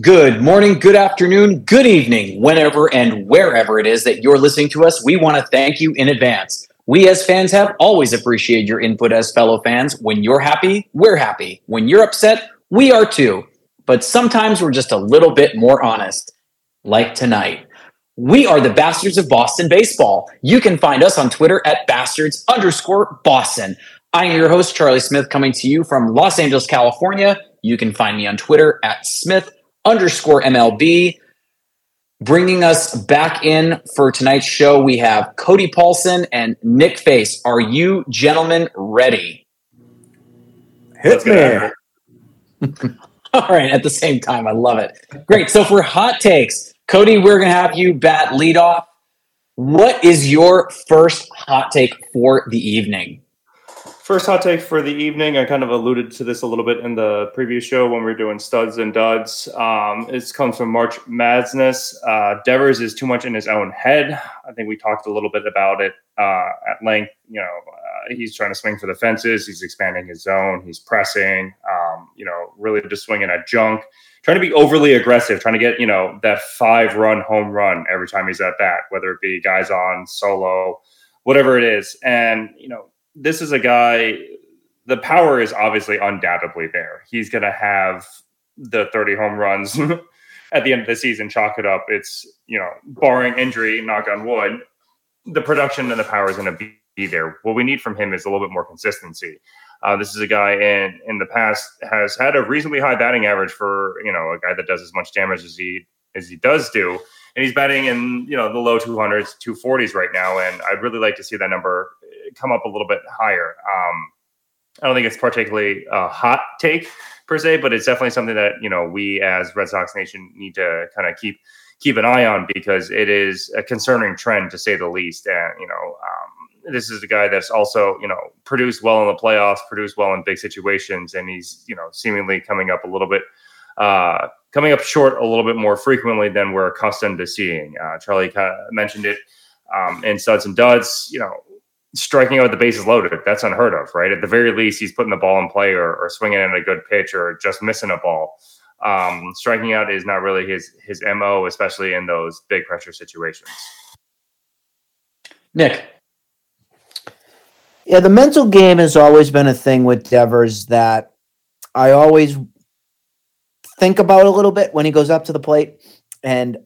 Good morning, good afternoon, good evening, whenever and wherever it is that you're listening to us. We want to thank you in advance. We as fans have always appreciated your input as fellow fans. When you're happy, we're happy. When you're upset, we are too. But sometimes we're just a little bit more honest, like tonight. We are the Bastards of Boston Baseball. You can find us on Twitter at bastards underscore Boston. I am your host, Charlie Smith, coming to you from Los Angeles, California. You can find me on Twitter at Smith underscore MLB. Bringing us back in for tonight's show, we have Cody Paulson and Nick Face. Are you gentlemen ready? Hit me. All right, at the same time, I love it. Great. So for hot takes, Cody, we're going to have you bat lead off. What is your first hot take for the evening? First hot take for the evening. I kind of alluded to this a little bit in the previous show when we were doing studs and duds. Um, it comes from March Madness. Uh, Devers is too much in his own head. I think we talked a little bit about it uh, at length. You know, uh, he's trying to swing for the fences. He's expanding his zone. He's pressing. Um, you know, really just swinging at junk. Trying to be overly aggressive. Trying to get you know that five run home run every time he's at bat, whether it be guys on solo, whatever it is. And you know this is a guy. The power is obviously undoubtedly there. He's going to have the 30 home runs at the end of the season. Chalk it up. It's you know, barring injury, knock on wood, the production and the power is going to be, there. What we need from him is a little bit more consistency. Uh, this is a guy in in the past has had a reasonably high batting average for you know a guy that does as much damage as he as he does do, and he's batting in you know the low 200s, 240s right now. And I'd really like to see that number come up a little bit higher. Um, I don't think it's particularly a hot take per se, but it's definitely something that you know we as Red Sox Nation need to kind of keep keep an eye on because it is a concerning trend to say the least. And you know, um, this is a guy that's also you know produced well in the playoffs, produced well in big situations, and he's you know seemingly coming up a little bit. Uh, coming up short a little bit more frequently than we're accustomed to seeing. Uh, Charlie kind of mentioned it um, in studs and duds. You know, striking out with the bases loaded. That's unheard of, right? At the very least, he's putting the ball in play or, or swinging in a good pitch or just missing a ball. Um, striking out is not really his his mo, especially in those big pressure situations. Nick. Yeah, the mental game has always been a thing with Devers that I always think about a little bit when he goes up to the plate. And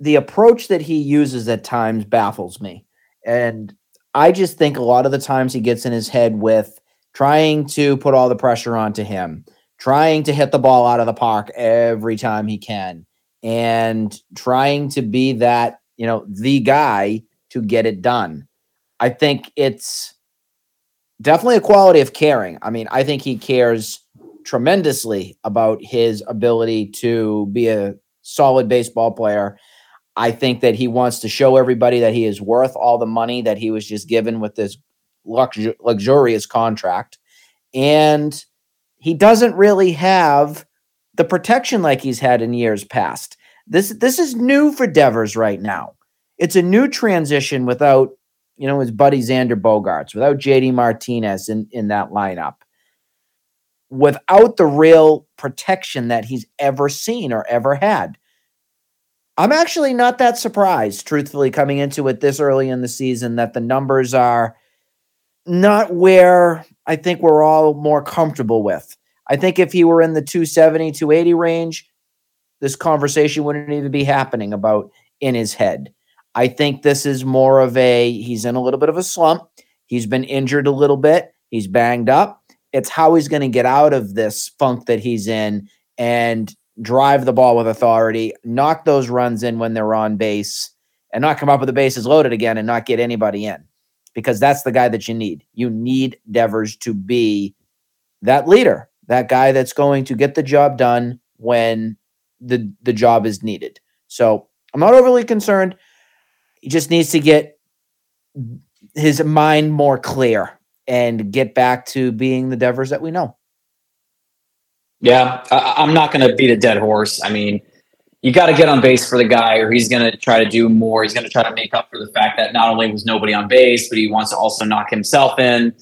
the approach that he uses at times baffles me. And I just think a lot of the times he gets in his head with trying to put all the pressure onto him, trying to hit the ball out of the park every time he can, and trying to be that, you know, the guy to get it done. I think it's definitely a quality of caring. I mean, I think he cares tremendously about his ability to be a solid baseball player I think that he wants to show everybody that he is worth all the money that he was just given with this lux- luxurious contract. And he doesn't really have the protection like he's had in years past. This this is new for Devers right now. It's a new transition without, you know, his buddy Xander Bogaerts, without JD Martinez in, in that lineup, without the real protection that he's ever seen or ever had. I'm actually not that surprised, truthfully, coming into it this early in the season, that the numbers are not where I think we're all more comfortable with. I think if he were in the 270, 280 range, this conversation wouldn't even be happening about in his head. I think this is more of a he's in a little bit of a slump. He's been injured a little bit. He's banged up. It's how he's going to get out of this funk that he's in and drive the ball with authority, knock those runs in when they're on base, and not come up with the bases loaded again and not get anybody in. Because that's the guy that you need. You need Devers to be that leader, that guy that's going to get the job done when the the job is needed. So I'm not overly concerned. He just needs to get his mind more clear and get back to being the Devers that we know. Yeah, I, am not going to beat a dead horse. I mean, you got to get on base for the guy, or he's going to try to do more. He's going to try to make up for the fact that not only was nobody on base, but he wants to also knock himself in.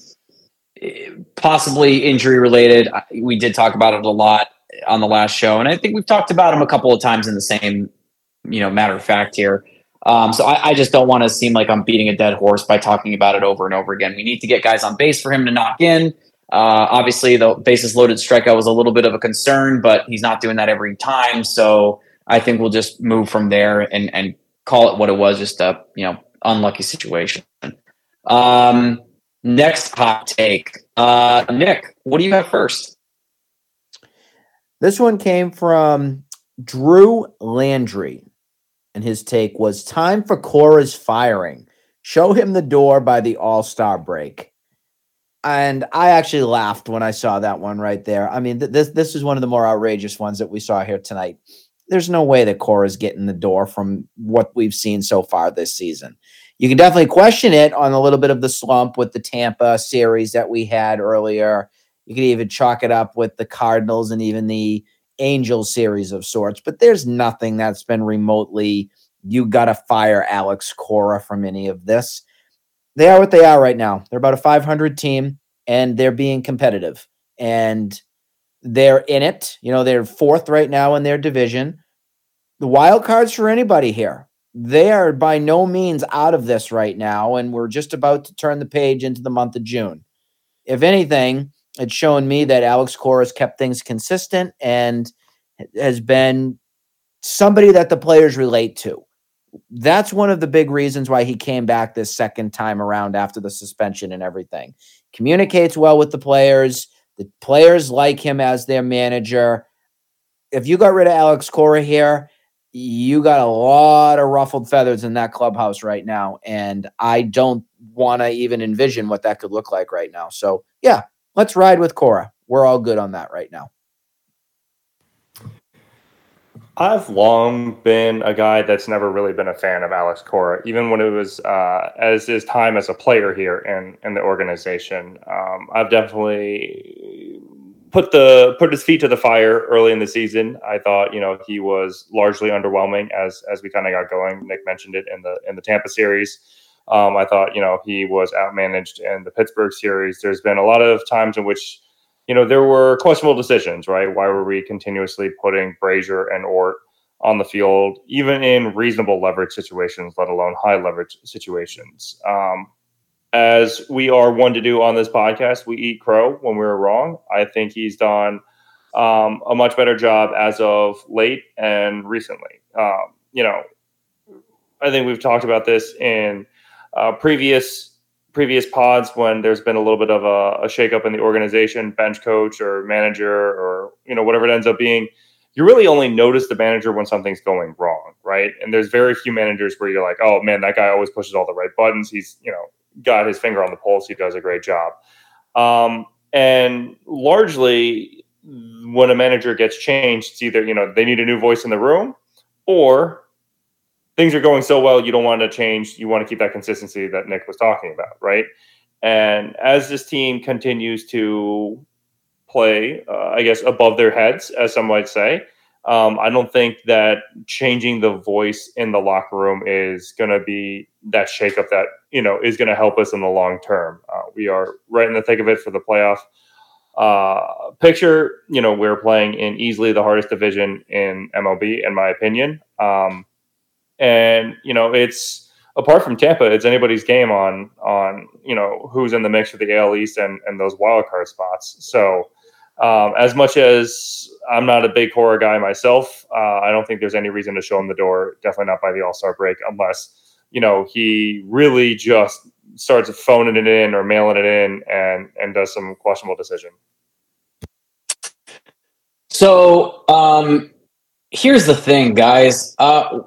Possibly injury related. We did talk about it a lot. on the last show, and I think we've talked about him a couple of times in the same, you know, matter of fact here. Um, so I, I, just don't want to seem like I'm beating a dead horse by talking about it over and over again. We need to get guys on base for him to knock in. Uh, obviously, the bases loaded strikeout was a little bit of a concern, but he's not doing that every time. So I think we'll just move from there and and call it what it was, just a you know unlucky situation. Um, next hot take, uh, Nick, what do you have first? This one came from Drew Landry, and his take was time for Cora's firing. Show him the door by the All Star break. And I actually laughed when I saw that one right there. I mean, th- this this is one of the more outrageous ones that we saw here tonight there's no way that Cora's getting the door from what we've seen so far this season. You can definitely question it on a little bit of the slump with the Tampa series that we had earlier. You could even chalk it up with the Cardinals and even the Angels series of sorts, but there's nothing that's been remotely you got to fire Alex Cora from any of this. They are what they are right now. They're about a 500 team and they're being competitive. And they're in it. You know, they're fourth right now in their division. The wild cards for anybody here. They are by no means out of this right now, and we're just about to turn the page into the month of June. If anything, it's shown me that Alex Cora has kept things consistent and has been somebody that the players relate to. That's one of the big reasons why he came back this second time around after the suspension and everything. Communicates well with the players the players like him as their manager. If you got rid of Alex Cora here, you got a lot of ruffled feathers in that clubhouse right now. And I don't want to even envision what that could look like right now. So, yeah, let's ride with Cora. We're all good on that right now. I've long been a guy that's never really been a fan of Alex Cora, even when it was uh, as his time as a player here in in the organization. Um, I've definitely put the put his feet to the fire early in the season. I thought you know he was largely underwhelming as as we kind of got going. Nick mentioned it in the in the Tampa series. Um, I thought you know he was outmanaged in the Pittsburgh series. There's been a lot of times in which you know, there were questionable decisions, right? Why were we continuously putting Brasier and Ort on the field, even in reasonable leverage situations, let alone high leverage situations? Um, as we are one to do on this podcast, we eat crow when we are wrong. I think he's done um, a much better job as of late and recently. Um, you know, I think we've talked about this in uh, previous previous pods when there's been a little bit of a, a shakeup in the organization, bench coach or manager or you know whatever it ends up being, you really only notice the manager when something's going wrong, right? And there's very few managers where you're like, oh man, that guy always pushes all the right buttons. He's you know got his finger on the pulse. He does a great job. Um, and largely, when a manager gets changed, it's either you know they need a new voice in the room, or things are going so well, you don't want to change. You want to keep that consistency that Nick was talking about, right? And as this team continues to play, uh, I guess, above their heads, as some might say, um, I don't think that changing the voice in the locker room is going to be that shakeup that you know is going to help us in the long term. Uh, we are right in the thick of it for the playoff uh, picture. You know, we're playing in easily the hardest division in MLB, in my opinion. Um, and you know it's apart from Tampa, it's anybody's game on on you know who's in the mix for the AL East and and those wild card spots. So um, as much as I'm not a big Cora guy myself, uh, I don't think there's any reason to show him the door. Definitely not by the All Star break, unless you know he really just starts phoning it in or mailing it in and and does some questionable decision. So um, here's the thing, guys. Uh,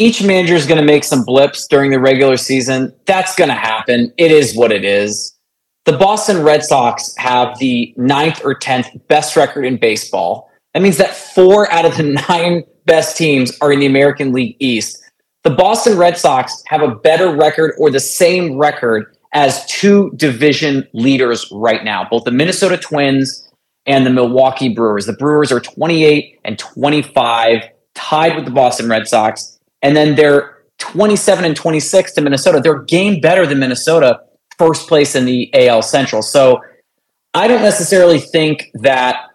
each manager is going to make some blips during the regular season. That's going to happen. It is what it is. The Boston Red Sox have the ninth or 10th best record in baseball. That means that four out of the nine best teams are in the American League East. The Boston Red Sox have a better record or the same record as two division leaders right now, both the Minnesota Twins and the Milwaukee Brewers. The Brewers are 28 and 25, tied with the Boston Red Sox and then they're 27 and 26 to Minnesota. They're game better than Minnesota, first place in the AL Central. So I don't necessarily think that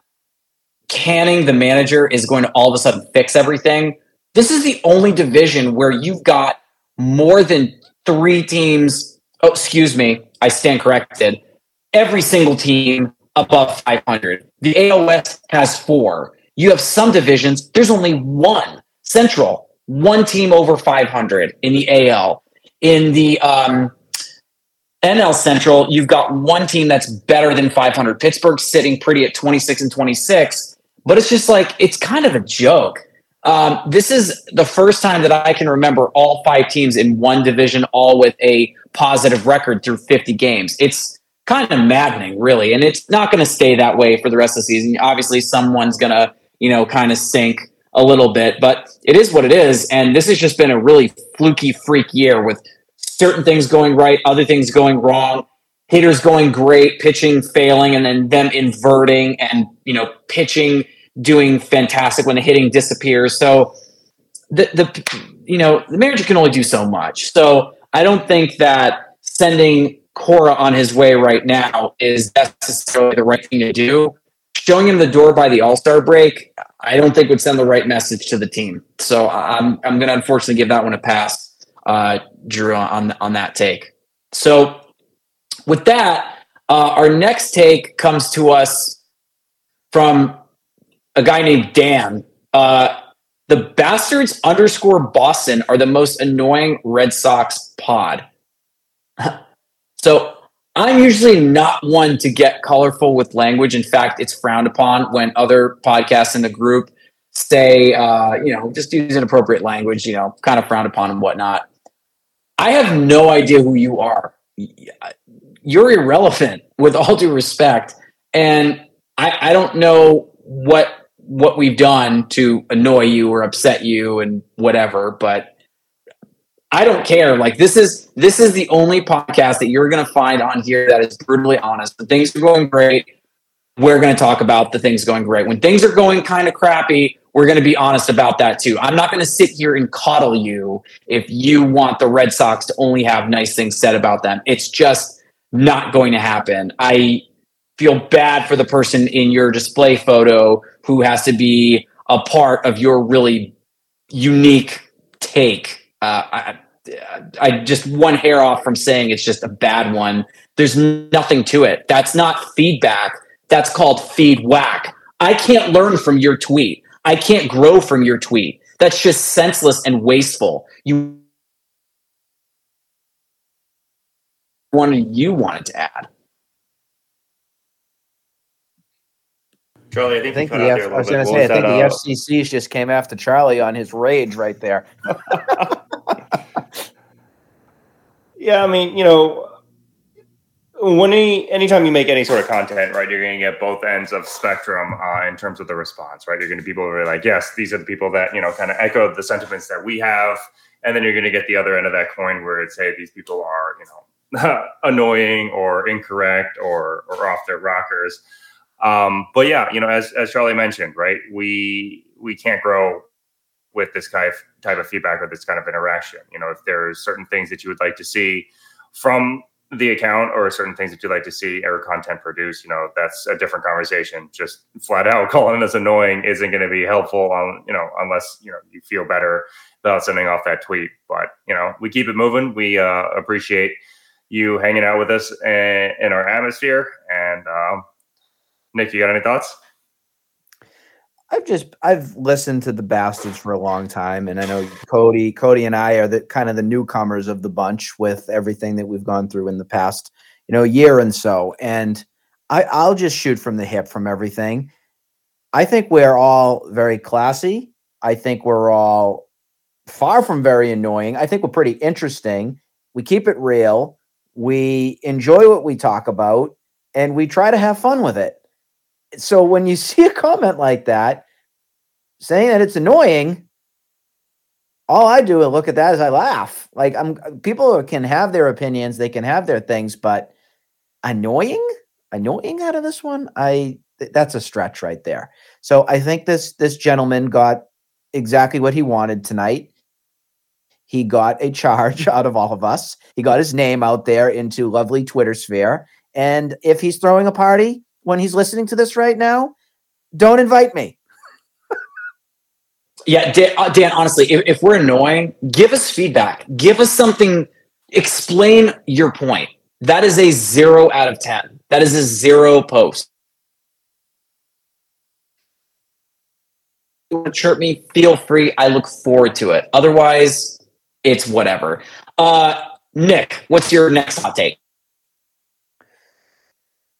Canning, the manager, is going to all of a sudden fix everything. This is the only division where you've got more than three teams. Oh, excuse me, I stand corrected. Every single team above 500. The AL East has four. You have some divisions, there's only one. Central, one team over 500 in the AL. In the um, NL Central, you've got one team that's better than 500. Pittsburgh sitting pretty at 26 and 26, but it's just like, it's kind of a joke. Um, this is the first time that I can remember all five teams in one division, all with a positive record through 50 games. It's kind of maddening, really. And it's not going to stay that way for the rest of the season. Obviously, someone's going to, you know, kind of sink a little bit, but it is what it is. And this has just been a really fluky freak year with certain things going right, other things going wrong, hitters going great, pitching failing, and then them inverting and, you know, pitching doing fantastic when the hitting disappears. So the, the, you know, the manager can only do so much. So I don't think that sending Cora on his way right now is necessarily the right thing to do. Showing him the door by the All Star break, I don't think would send the right message to the team. So I'm I'm going to unfortunately give that one a pass, uh, Drew, on on that take. So with that, uh, our next take comes to us from a guy named Dan. Uh, the bastards underscore Boston are the most annoying Red Sox pod. So I'm usually not one to get colorful with language. In fact, it's frowned upon when other podcasts in the group say, uh, you know, just use inappropriate language, you know, kind of frowned upon and whatnot. I have no idea who you are. You're irrelevant with all due respect. And I, I don't know what what we've done to annoy you or upset you and whatever, but I don't care. Like this is this is the only podcast that you're going to find on here that is brutally honest. The things are going great. We're going to talk about the things going great. When things are going kind of crappy, we're going to be honest about that too. I'm not going to sit here and coddle you if you want the Red Sox to only have nice things said about them. It's just not going to happen. I feel bad for the person in your display photo who has to be a part of your really unique take. Uh, I, I just one hair off from saying it's just a bad one. There's nothing to it. That's not feedback. That's called feed whack. I can't learn from your tweet. I can't grow from your tweet. That's just senseless and wasteful. You wanted you wanted to add. Charlie, I think, I think the F- I was going to say, I think the uh, FCC just came after Charlie on his rage right there. Yeah, I mean, you know, when any anytime you make any sort of content, right, you're going to get both ends of spectrum uh, in terms of the response, right? You're going to people who are like, yes, these are the people that you know kind of echo the sentiments that we have, and then you're going to get the other end of that coin where it's, hey, these people are you know annoying or incorrect or or off their rockers. Um, but yeah, you know, as as Charlie mentioned, right, we we can't grow with this kind of type of feedback or this kind of interaction. You know, if there's certain things that you would like to see from the account or certain things that you'd like to see or content produced, you know, that's a different conversation. Just flat out calling us annoying isn't going to be helpful on, you know, unless, you know, you feel better about sending off that tweet. But, you know, we keep it moving. We uh, appreciate you hanging out with us in, in our atmosphere. And um, Nick, you got any thoughts? I've just I've listened to the Bastards for a long time, and I know Cody, Cody, and I are the kind of the newcomers of the bunch with everything that we've gone through in the past, you know, year and so. And I, I'll just shoot from the hip from everything. I think we're all very classy. I think we're all far from very annoying. I think we're pretty interesting. We keep it real. We enjoy what we talk about, and we try to have fun with it so when you see a comment like that saying that it's annoying, all I do is look at that as I laugh. Like I'm uh, people can have their opinions, they can have their things, but annoying, annoying out of this one, I that's a stretch right there. So I think this this gentleman got exactly what he wanted tonight. He got a charge out of all of us. He got his name out there into lovely Twitter sphere. And if he's throwing a party, when he's listening to this right now, don't invite me. yeah, Dan, uh, Dan honestly, if, if we're annoying, give us feedback. Give us something. Explain your point. That is a zero out of 10. That is a zero post. You want to chirp me, feel free. I look forward to it. Otherwise, it's whatever. Uh, Nick, what's your next hot take?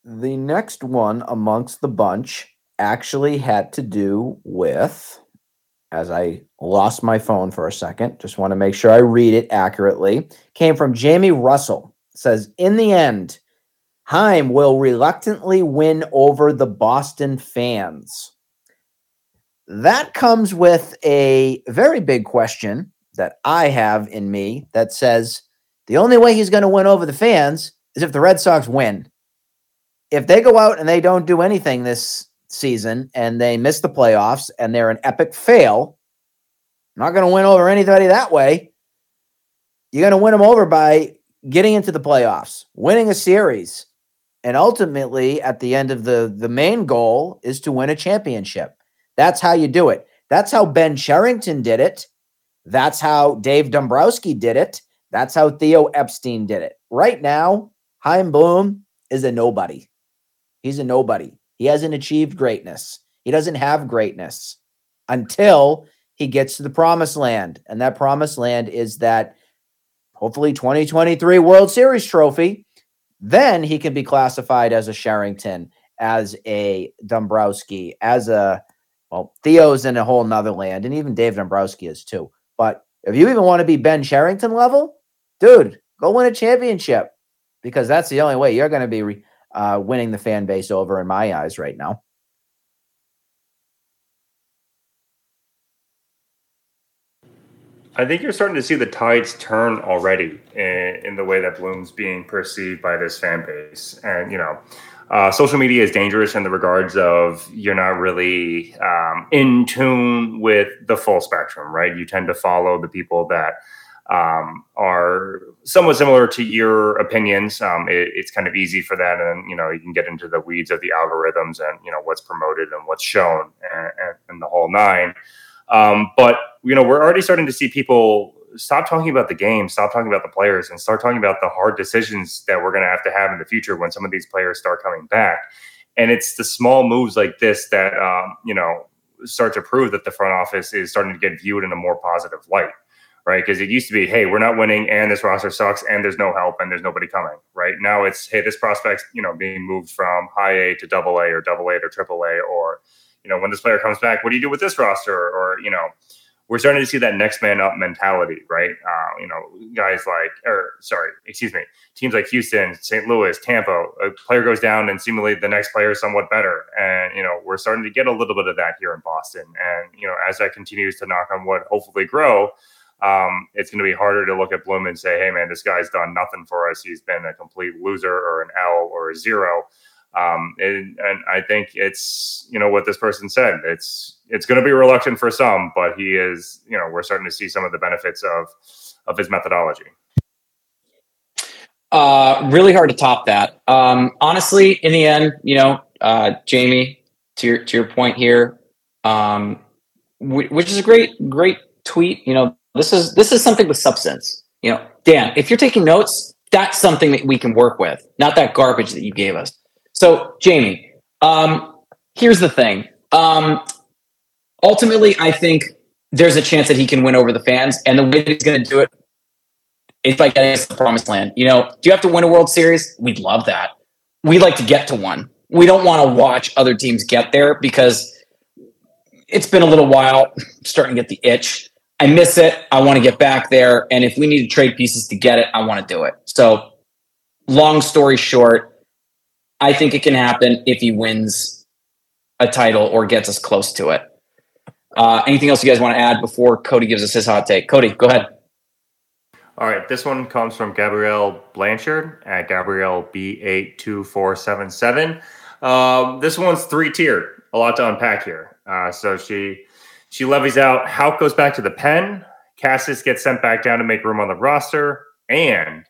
The next one amongst the bunch actually had to do with, as I lost my phone for a second, just want to make sure I read it accurately, came from Jamie Russell. says, In the end, Chaim will reluctantly win over the Boston fans. That comes with a very big question that I have in me that says the only way he's going to win over the fans is if the Red Sox win. If they go out and they don't do anything this season and they miss the playoffs and they're an epic fail, not going to win over anybody that way. You're going to win them over by getting into the playoffs, winning a series, and ultimately at the end of the the main goal is to win a championship. That's how you do it. That's how Ben Cherington did it. That's how Dave Dombrowski did it. That's how Theo Epstein did it. Right now, Chaim Bloom is a nobody. He's a nobody. He hasn't achieved greatness. He doesn't have greatness until he gets to the promised land. And that promised land is that hopefully 2023 World Series trophy. Then he can be classified as a Cherington, as a Dombrowski, as a well, Theo's in a whole nother land, and even Dave Dombrowski is too. But if you even want to be Ben Cherington level, dude, go win a championship because that's the only way you're going to be re- uh, winning the fan base over in my eyes right now. I think you're starting to see the tides turn already in, in, the way that Bloom's being perceived by this fan base. And, you know, uh, social media is dangerous in the regards of you're not really um, in tune with the full spectrum, right? You tend to follow the people that um, are somewhat similar to your opinions. Um, it, it's kind of easy for that, and you know you can get into the weeds of the algorithms and you know what's promoted and what's shown and, and, the whole nine. Um, but you know we're already starting to see people stop talking about the game, stop talking about the players, and start talking about the hard decisions that we're going to have to have in the future when some of these players start coming back. And it's the small moves like this that um, you know start to prove that the front office is starting to get viewed in a more positive light right? Because it used to be, hey, we're not winning, and this roster sucks, and there's no help, and there's nobody coming, right? Now it's, hey, this prospect's, you know, being moved from high A to double A or double A to triple A, or, you know, when this player comes back, what do you do with this roster? Or, you know, we're starting to see that next man up mentality, right? Uh, you know, guys like, or sorry, excuse me, teams like Houston, St. Louis, Tampa, a player goes down and seemingly the next player is somewhat better. And, you know, we're starting to get a little bit of that here in Boston. And, you know, as that continues to knock on wood, hopefully grow, um, it's going to be harder to look at Bloom and say, hey, man, this guy's done nothing for us. He's been a complete loser or an L or a zero. Um, and, and I think it's, you know, what this person said. It's, it's going to be reluctant for some, but he is, you know, we're starting to see some of the benefits of, of his methodology. Uh, really hard to top that. Um, honestly, in the end, you know, uh, Jamie, to your, to your point here, um, which is a great, great tweet. You know, this is this is something with substance. You know, Dan, if you're taking notes, that's something that we can work with, not that garbage that you gave us. So, Jamie, um, here's the thing. Um, ultimately, I think there's a chance that he can win over the fans, and the way that he's going to do it is by getting us to the promised land. You know, do you have to win a World Series? We'd love that. We like to get to one. We don't want to watch other teams get there because it's been a little while, starting to get the itch. I miss it. I want to get back there. And if we need to trade pieces to get it, I want to do it. So, long story short, I think it can happen if he wins a title or gets us close to it. Uh, anything else you guys want to add before Cody gives us his hot take? Cody, go ahead. All right, this one comes from Gabrielle Blanchard at Gabrielle B82477. Um, this one's three tiered, a lot to unpack here. Uh, so she she levies out. Houck goes back to the pen. Casas gets sent back down to make room on the roster. And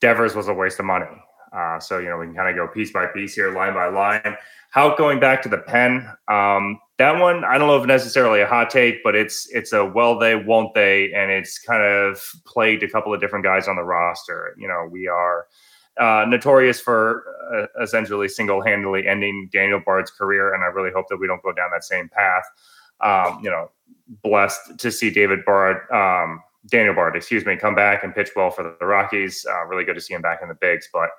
Devers was a waste of money. Uh, so, you know, we can kind of go piece by piece here, line by line. Houck going back to the pen. Um, that one, I don't know if necessarily a hot take, but it's it's a well they won't they, and it's kind of plagued a couple of different guys on the roster. You know, we are uh, notorious for uh, essentially single handedly ending Daniel Bard's career, and I really hope that we don't go down that same path. Um, you know, blessed to see David Bard, um, Daniel Bard, excuse me, come back and pitch well for the Rockies. Uh, really good to see him back in the bigs, but.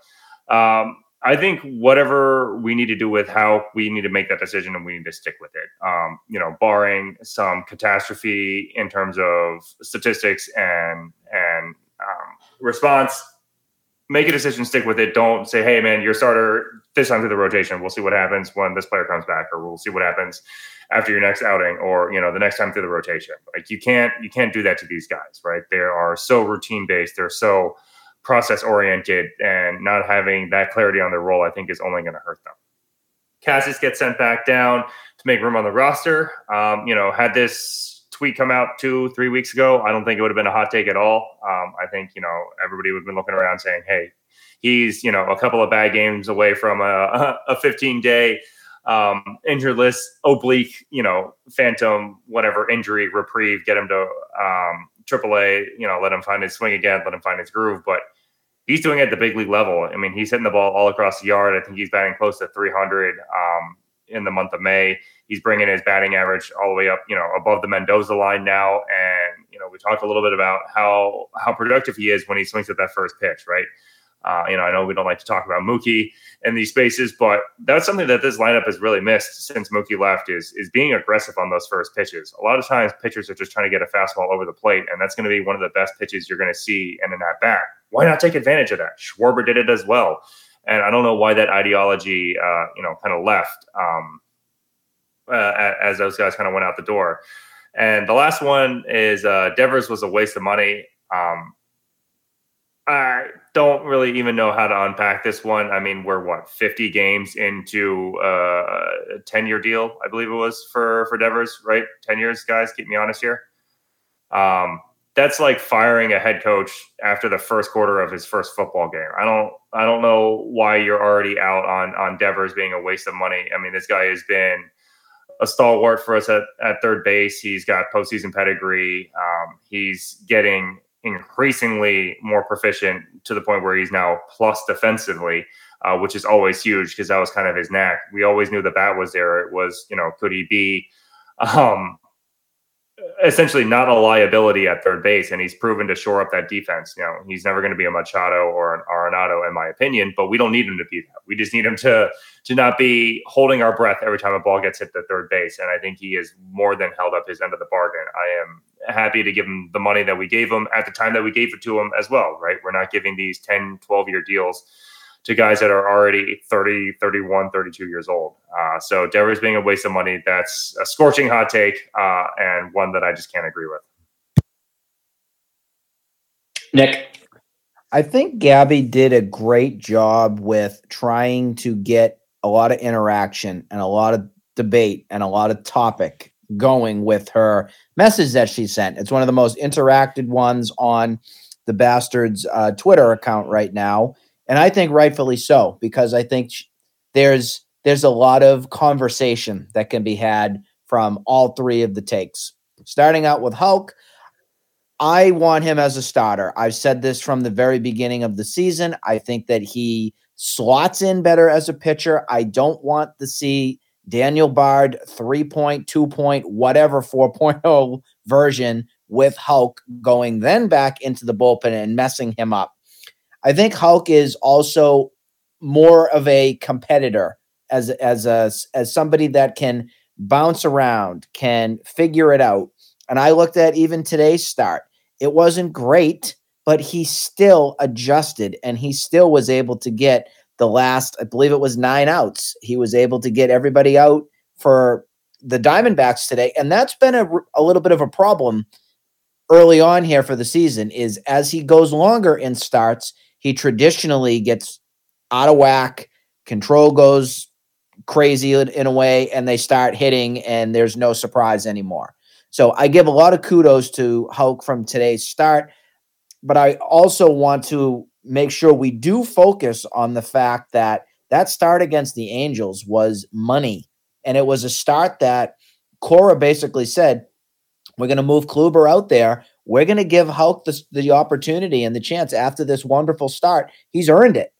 Um, I think whatever we need to do with how we need to make that decision and we need to stick with it. Um, you know, barring some catastrophe in terms of statistics and and um, response, make a decision, stick with it. Don't say, "Hey, man, your starter this time through the rotation. We'll see what happens when this player comes back, or we'll see what happens after your next outing, or you know, the next time through the rotation." Like you can't you can't do that to these guys, right? They are so routine based. They're so process oriented and not having that clarity on their role, I think is only going to hurt them. Casas gets sent back down to make room on the roster. Um, you know, had this tweet come out two, three weeks ago, I don't think it would have been a hot take at all. Um, I think, you know, everybody would have been looking around saying, hey, he's, you know, a couple of bad games away from a, a 15 day um, injured list, oblique, you know, phantom, whatever injury reprieve, get him to um, AAA, you know, let him find his swing again, let him find his groove. But he's doing it at the big league level. I mean, he's hitting the ball all across the yard. I think he's batting close to 300 um, in the month of May. He's bringing his batting average all the way up, you know, above the Mendoza line now. And you know, we talked a little bit about how how productive he is when he swings at that first pitch, right? Uh, you know, I know we don't like to talk about Mookie in these spaces, but that's something that this lineup has really missed since Mookie left is is being aggressive on those first pitches. A lot of times, pitchers are just trying to get a fastball over the plate, and that's going to be one of the best pitches you're going to see in an at bat. Why not take advantage of that? Schwarber did it as well, and I don't know why that ideology, uh, you know, kind of left um, uh, as those guys kind of went out the door. And the last one is uh, Devers was a waste of money. Um, I don't really even know how to unpack this one. I mean, we're what 50 games into uh, a 10 year deal, I believe it was for for Devers, right? 10 years, guys. Keep me honest here. Um, that's like firing a head coach after the first quarter of his first football game. I don't I don't know why you're already out on on Devers being a waste of money. I mean, this guy has been a stalwart for us at, at third base. He's got postseason pedigree. Um, he's getting increasingly more proficient to the point where he's now plus defensively, uh, which is always huge because that was kind of his knack. We always knew the bat was there. It was, you know, could he be um, essentially not a liability at third base? And he's proven to shore up that defense. You know, he's never going to be a Machado or an Arenado, in my opinion, but we don't need him to be that. We just need him to to not be holding our breath every time a ball gets hit the third base. And I think he has more than held up his end of the bargain. I am happy to give him the money that we gave him at the time that we gave it to him as well, right? We're not giving these 10, 12 year deals to guys that are already 30, 31, 32 years old. Uh, so Devers being a waste of money, that's a scorching hot take uh, and one that I just can't agree with. Nick. I think Gabby did a great job with trying to get a lot of interaction and a lot of debate and a lot of topic going with her message that she sent. It's one of the most interacted ones on the Bastards uh, Twitter account right now, and I think rightfully so because I think there's there's a lot of conversation that can be had from all three of the takes. Starting out with Houck, I want him as a starter. I've said this from the very beginning of the season. I think that he slots in better as a pitcher. I don't want to see Daniel Bard 3.2 point whatever 4.0 version with Houck going then back into the bullpen and messing him up. I think Houck is also more of a competitor as as a as somebody that can bounce around, can figure it out. And I looked at even today's start. It wasn't great, but he still adjusted and he still was able to get the last, I believe it was nine outs. He was able to get everybody out for the Diamondbacks today. And that's been a, a little bit of a problem early on here for the season is as he goes longer in starts, he traditionally gets out of whack, control goes crazy in a way, and they start hitting, and there's no surprise anymore. So I give a lot of kudos to Houck from today's start, but I also want to make sure we do focus on the fact that that start against the Angels was money. And it was a start that Cora basically said, we're going to move Kluber out there. We're going to give Houck the, the opportunity and the chance after this wonderful start. He's earned it.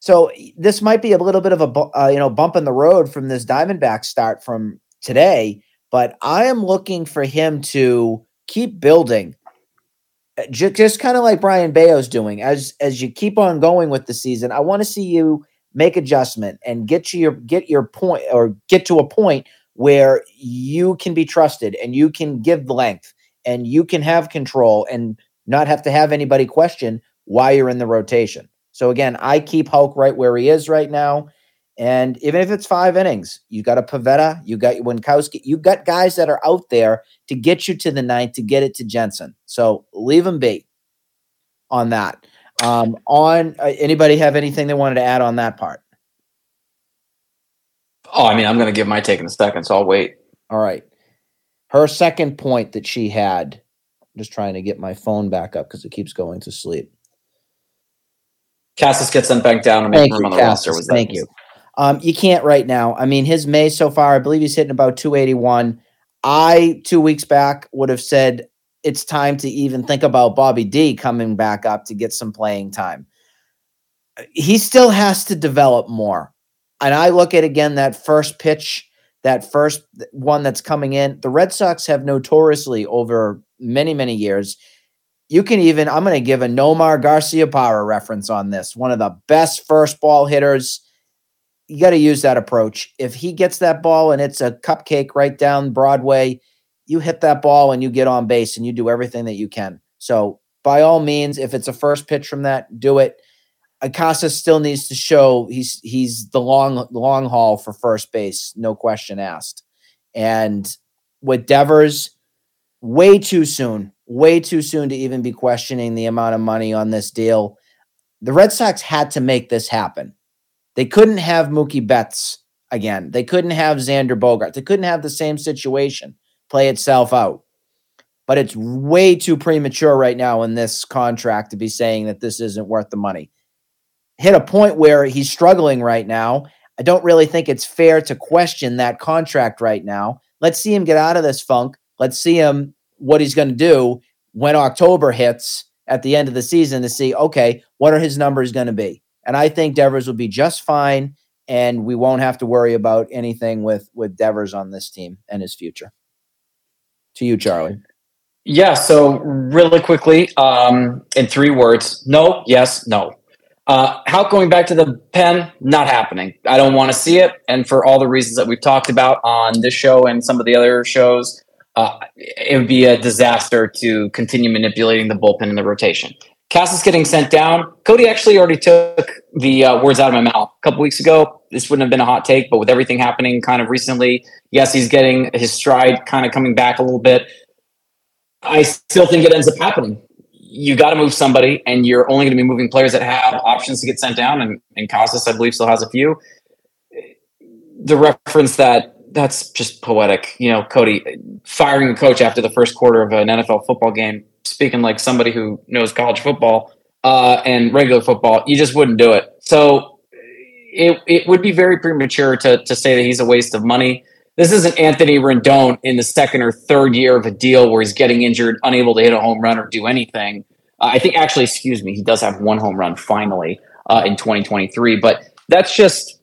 So this might be a little bit of a uh, you know bump in the road from this Diamondback start from today, but I am looking for him to keep building uh, just, just kind of like Brayan Bello's doing as as you keep on going with the season. I want to see you make adjustment and get to your get your point or get to a point where you can be trusted and you can give length and you can have control and not have to have anybody question why you're in the rotation. So again, I keep Houck right where he is right now. And even if it's five innings, you got a Pivetta, you got Winckowski, you got guys that are out there to get you to the ninth to get it to Jansen. So leave them be on that. Um, on uh, anybody have anything they wanted to add on that part? Oh, I mean, I'm going to give my take in a second, so I'll wait. All right. Her second point that she had, I'm just trying to get my phone back up because it keeps going to sleep. Casas gets sent back down and make room on the roster. Was that thank you. Um, you can't right now. I mean, his May so far, I believe he's hitting about 281. I two weeks back would have said it's time to even think about Bobby D coming back up to get some playing time. He still has to develop more. And I look at again that first pitch, that first one that's coming in. The Red Sox have notoriously over many, many years. You can even, I'm going to give a Nomar Garcia Garciaparra reference on this. One of the best first ball hitters. You got to use that approach. If he gets that ball and it's a cupcake right down Broadway, you hit that ball and you get on base and you do everything that you can. So by all means, if it's a first pitch from that, do it. Acasa still needs to show he's he's the long long haul for first base, no question asked. And with Devers, way too soon, way too soon to even be questioning the amount of money on this deal. The Red Sox had to make this happen. They couldn't have Mookie Betts again. They couldn't have Xander Bogart. They couldn't have the same situation play itself out. But it's way too premature right now in this contract to be saying that this isn't worth the money. Hit a point where he's struggling right now. I don't really think it's fair to question that contract right now. Let's see him get out of this funk. Let's see him what he's going to do when October hits at the end of the season to see, okay, what are his numbers going to be? And I think Devers will be just fine, and we won't have to worry about anything with with Devers on this team and his future to you, Charlie. Yeah. So really quickly, um, in three words: no, yes, no. Uh, Houck going back to the pen? Not happening. I don't want to see it, and for all the reasons that we've talked about on this show and some of the other shows, uh, it would be a disaster to continue manipulating the bullpen in the rotation. Casas getting sent down. Cody actually already took the uh, words out of my mouth a couple weeks ago. This wouldn't have been a hot take, but with everything happening kind of recently, yes, he's getting his stride kind of coming back a little bit. I still think it ends up happening. You got to move somebody, and you're only going to be moving players that have options to get sent down. And, and Casas, I believe, still has a few. The reference that that's just poetic. You know, Cody firing a coach after the first quarter of an NFL football game speaking like somebody who knows college football uh, and regular football, you just wouldn't do it. So it, it would be very premature to, to say that he's a waste of money. This isn't Anthony Rendon in the second or third year of a deal where he's getting injured, unable to hit a home run or do anything. Uh, I think, actually, excuse me, he does have one home run finally uh, in 2023, but that's just.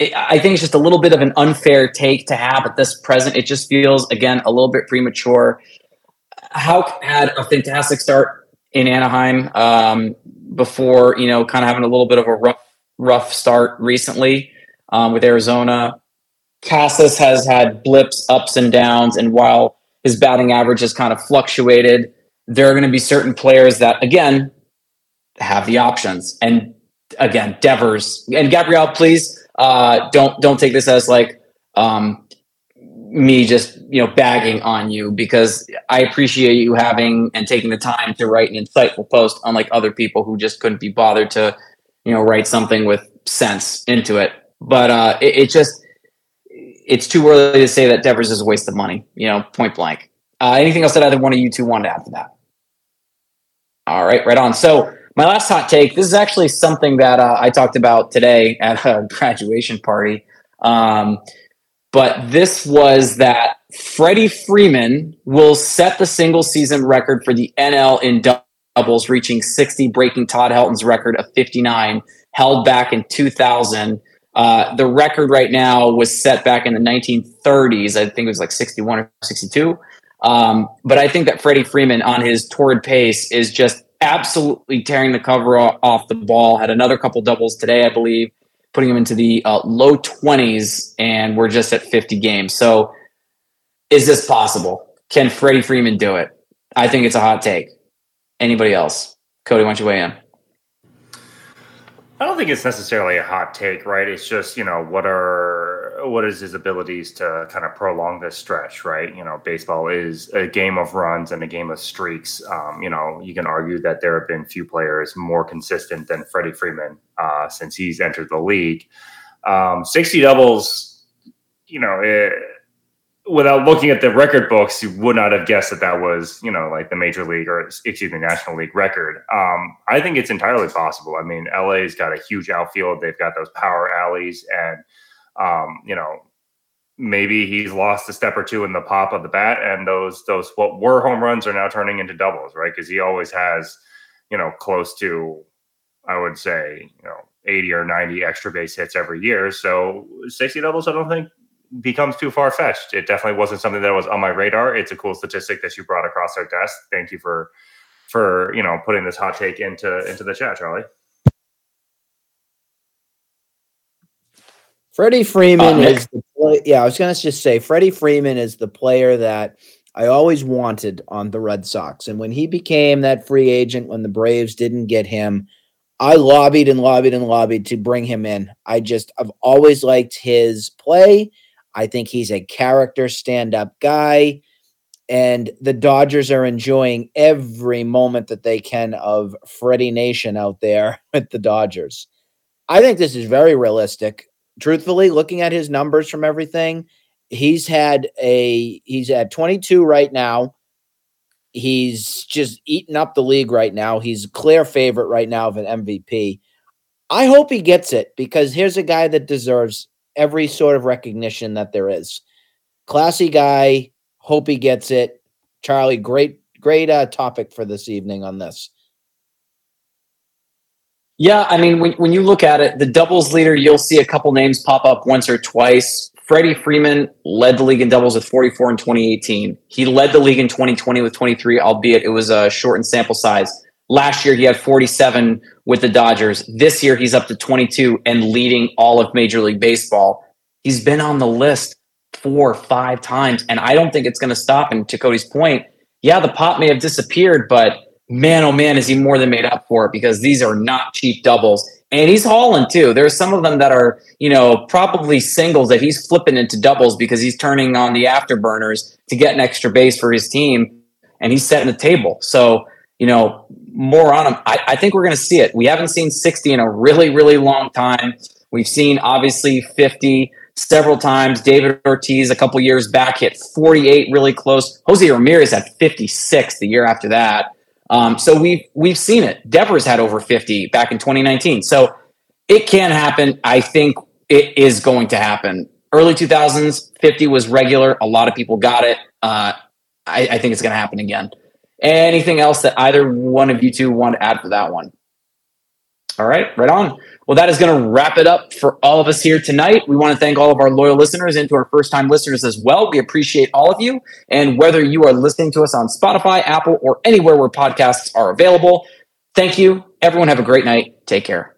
I think it's just a little bit of an unfair take to have at this present. It just feels, again, a little bit premature. Houck had a fantastic start in Anaheim um, before, you know, kind of having a little bit of a rough, rough start recently um, with Arizona. Casas has had blips, ups and downs, and while his batting average has kind of fluctuated, there are going to be certain players that, again, have the options. And again, Devers and Gabriel, please uh, don't don't take this as like um, me just you know bagging on you because I appreciate you having and taking the time to write an insightful post, unlike other people who just couldn't be bothered to you know write something with sense into it. But uh, it, it just it's too early to say that Devers is a waste of money. You know, point blank. Uh, anything else that either one of you two wanted to add to that? All right, right on. So my last hot take. This is actually something that uh, I talked about today at a graduation party. Um, but this was that Freddie Freeman will set the single season record for the NL in doubles, reaching 60, breaking Todd Helton's record of 59, held back in 2000. Uh, the record right now was set back in the 1930s. I think it was like 61 or 62. Um, but I think that Freddie Freeman on his torrid pace is just absolutely tearing the cover off the ball. Had another couple doubles today, I believe, putting him into the uh, low 20s, and we're just at 50 games. So, is this possible? Can Freddie Freeman do it? I think it's a hot take. Anybody else? Cody, why don't you weigh in? I don't think it's necessarily a hot take, right? It's just you know what are what is his abilities to kind of prolong this stretch, right? You know, baseball is a game of runs and a game of streaks. Um, you know, you can argue that there have been few players more consistent than Freddie Freeman uh, since he's entered the league. Um, Sixty doubles, you know. It, without looking at the record books, you would not have guessed that that was, you know, like the major league or excuse me, national league record. Um, I think it's entirely possible. I mean, LA's got a huge outfield. They've got those power alleys, and um, you know, maybe he's lost a step or two in the pop of the bat, and those those what were home runs are now turning into doubles, right? Because he always has, you know, close to, I would say, you know. 80 or 90 extra base hits every year. So 60 doubles, I don't think becomes too far fetched. It definitely wasn't something that was on my radar. It's a cool statistic that you brought across our desk. Thank you for for you know putting this hot take into into the chat, Charlie. Freddie Freeman uh, is the play- yeah. I was gonna just say Freddie Freeman is the player that I always wanted on the Red Sox, and when he became that free agent, when the Braves didn't get him. I lobbied and lobbied and lobbied to bring him in. I just I've always liked his play I think he's a character stand up guy. And the Dodgers are enjoying every moment that they can of Freddie Nation out there with the Dodgers. I think this is very realistic. Truthfully, looking at his numbers from everything, he's had a he's at 22 right now. He's just eating up the league right now. He's a clear favorite right now of an MVP. I hope he gets it because here's a guy that deserves every sort of recognition that there is. Classy guy. Hope he gets it. Charlie, great, great uh, topic for this evening on this. Yeah, I mean, when, when you look at it, the doubles leader, you'll see a couple names pop up once or twice. Freddie Freeman led the league in doubles with 44 in 2018. He led the league in 2020 with 23, albeit it was a shortened sample size. Last year, he had 47 with the Dodgers. This year, he's up to 22 and leading all of Major League Baseball. He's been on the list four or five times, and I don't think it's going to stop. And to Cody's point, yeah, the pop may have disappeared, but man, oh man, is he more than made up for it because these are not cheap doubles. And he's hauling too. There's some of them that are, you know, probably singles that he's flipping into doubles because he's turning on the afterburners to get an extra base for his team and he's setting the table. So, you know, more on him. I, I think we're going to see it. We haven't seen 60 in a really, really long time. We've seen obviously 50 several times. David Ortiz a couple years back hit 48 really close. Jose Ramirez had 56 the year after that. Um, so we've we've seen it. Devers had over 50 back in 2019. So it can happen. I think it is going to happen. Early 2000s, 50 was regular. A lot of people got it. Uh, I, I think it's going to happen again. Anything else that either one of you two want to add for that one? All right, right on. Well, that is going to wrap it up for all of us here tonight. We want to thank all of our loyal listeners and to our first time listeners as well. We appreciate all of you. And whether you are listening to us on Spotify, Apple, or anywhere where podcasts are available, thank you. Everyone have a great night. Take care.